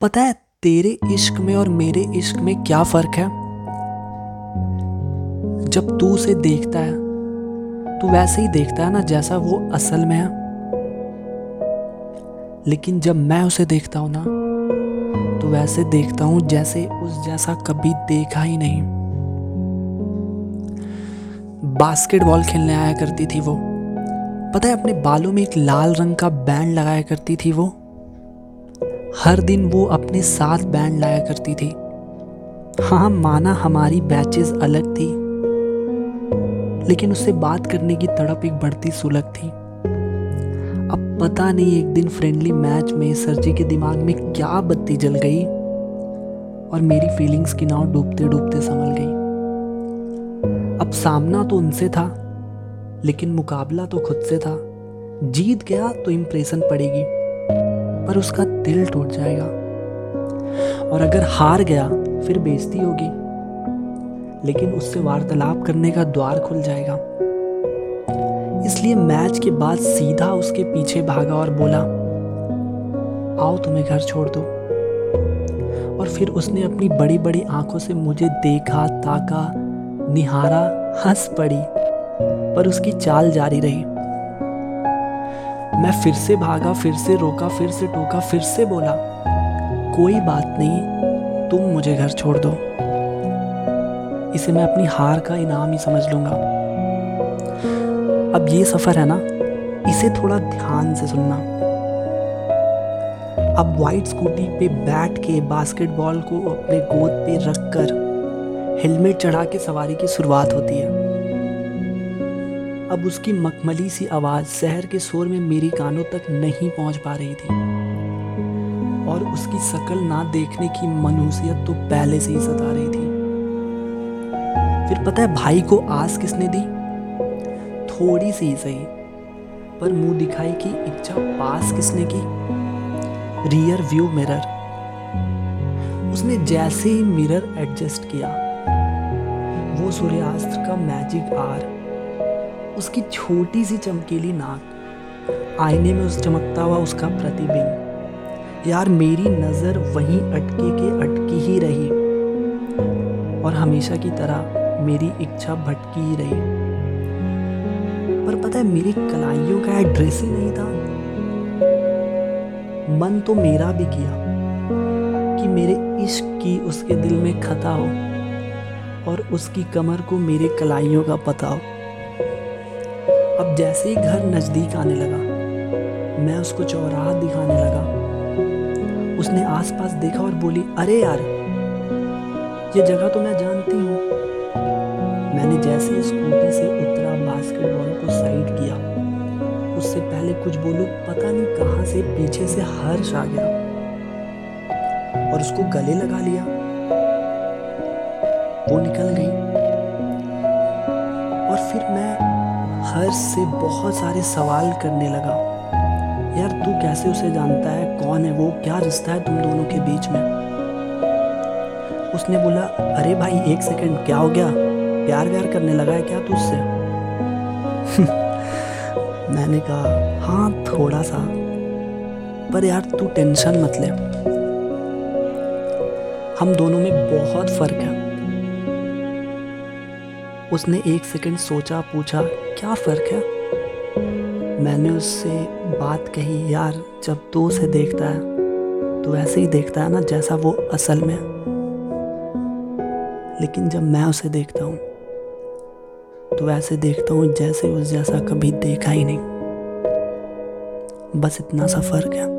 पता है तेरे इश्क में और मेरे इश्क में क्या फ़र्क है? जब तू उसे देखता है तो वैसे ही देखता है ना जैसा वो असल में है। लेकिन जब मैं उसे देखता हूँ ना तो वैसे देखता हूँ जैसे उस जैसा कभी देखा ही नहीं। बास्केटबॉल खेलने आया करती थी वो। पता है, अपने बालों में एक लाल रंग का बैंड लगाया करती थी वो। हर दिन वो अपने साथ बैंड लाया करती थी। हाँ माना हमारी बैचेस अलग थी, लेकिन उससे बात करने की तड़प एक बढ़ती सुलग थी। अब पता नहीं एक दिन फ्रेंडली मैच में सरजी के दिमाग में क्या बत्ती जल गई और मेरी फीलिंग्स की नाव डूबते डूबते संभल गई। अब सामना तो उनसे था, लेकिन मुकाबला तो खुद से था। जीत गया तो इम्प्रेशन पड़ेगी। उसका दिल टूट जाएगा। और अगर हार गया, फिर बेइज्जती होगी। लेकिन उससे वार्तालाप करने का द्वार खुल जाएगा। इसलिए मैच के बाद सीधा उसके पीछे भागा और बोला, आओ तुम्हें घर छोड़ दो। और फिर उसने अपनी बड़ी बड़ी आँखों से मुझे देखा, ताका, निहारा, हंस पड़ी। पर उसकी चाल जारी रही। मैं फिर से भागा, फिर से रोका, फिर से टोका, फिर से बोला, कोई बात नहीं, तुम मुझे घर छोड़ दो। इसे मैं अपनी हार का इनाम ही समझ लूँगा। अब ये सफ़र है ना, इसे थोड़ा ध्यान से सुनना। अब वाइट स्कूटी पे बैठ के बास्केटबॉल को अपने गोद पे रखकर हेलमेट चढ़ा के सवारी की शुरुआत होती है। अब उसकी मखमली सी आवाज़ शहर के शोर में मेरी कानों तक नहीं पहुँच पा रही थी। और उसकी शकल ना देखने की मनुष्यत तो पहले से ही सता रही थी। फिर पता है भाई को आस किसने दी? थोड़ी सी ही सही, पर मुँह दिखाई की इच्छा पास किसने की? रियर व्यू मिरर उसने जैसे ही मिरर एडजस्ट किया, वो सूर्यास्त का मैजिक आर उसकी छोटी सी चमकीली नाक। आईने में उस चमकता हुआ उसका प्रतिबिंब। यार, मेरी नज़र वहीं अटके के अटकी ही रही। और हमेशा की तरह मेरी इच्छा भटकी ही रही। पर पता है, मेरी कलाइयों का एड्रेस ही नहीं था। मन तो मेरा भी किया कि मेरे इश्क की उसके दिल में खता हो और उसकी कमर को मेरे कलाइयों का पता हो। अब जैसे ही घर नज़दीक आने लगा, मैं उसको चौराहा दिखाने लगा। उसने आसपास देखा और बोली, अरे यार, ये जगह तो मैं जानती हूँ। मैंने जैसे स्कूटी से उतरा बास्केटबॉल को साइड किया। उससे पहले कुछ बोलू, पता नहीं कहाँ से, पीछे से हर्ष आ गया। और उसको गले लगा लिया। वो निकल गई। और फिर मैं हर्ष से बहुत सारे सवाल करने लगा। यार, तू कैसे उसे जानता है? कौन है वो? क्या रिश्ता है तुम दोनों के बीच में? उसने बोला, अरे भाई, एक सेकंड, क्या हो गया? प्यार व्यार करने लगा है क्या तुझसे मैंने कहा हाँ थोड़ा सा। पर यार, तू टेंशन मत ले। हम दोनों में बहुत फ़र्क है। उसने एक सेकंड सोचा, पूछा, क्या फ़र्क है? मैंने उससे बात कही, यार, जब तू उसे देखता है तो वैसे ही देखता है ना, जैसा वो असल में लेकिन जब मैं उसे देखता हूँ तो वैसे देखता हूँ जैसे उस जैसा कभी देखा ही नहीं। बस इतना सा फ़र्क है।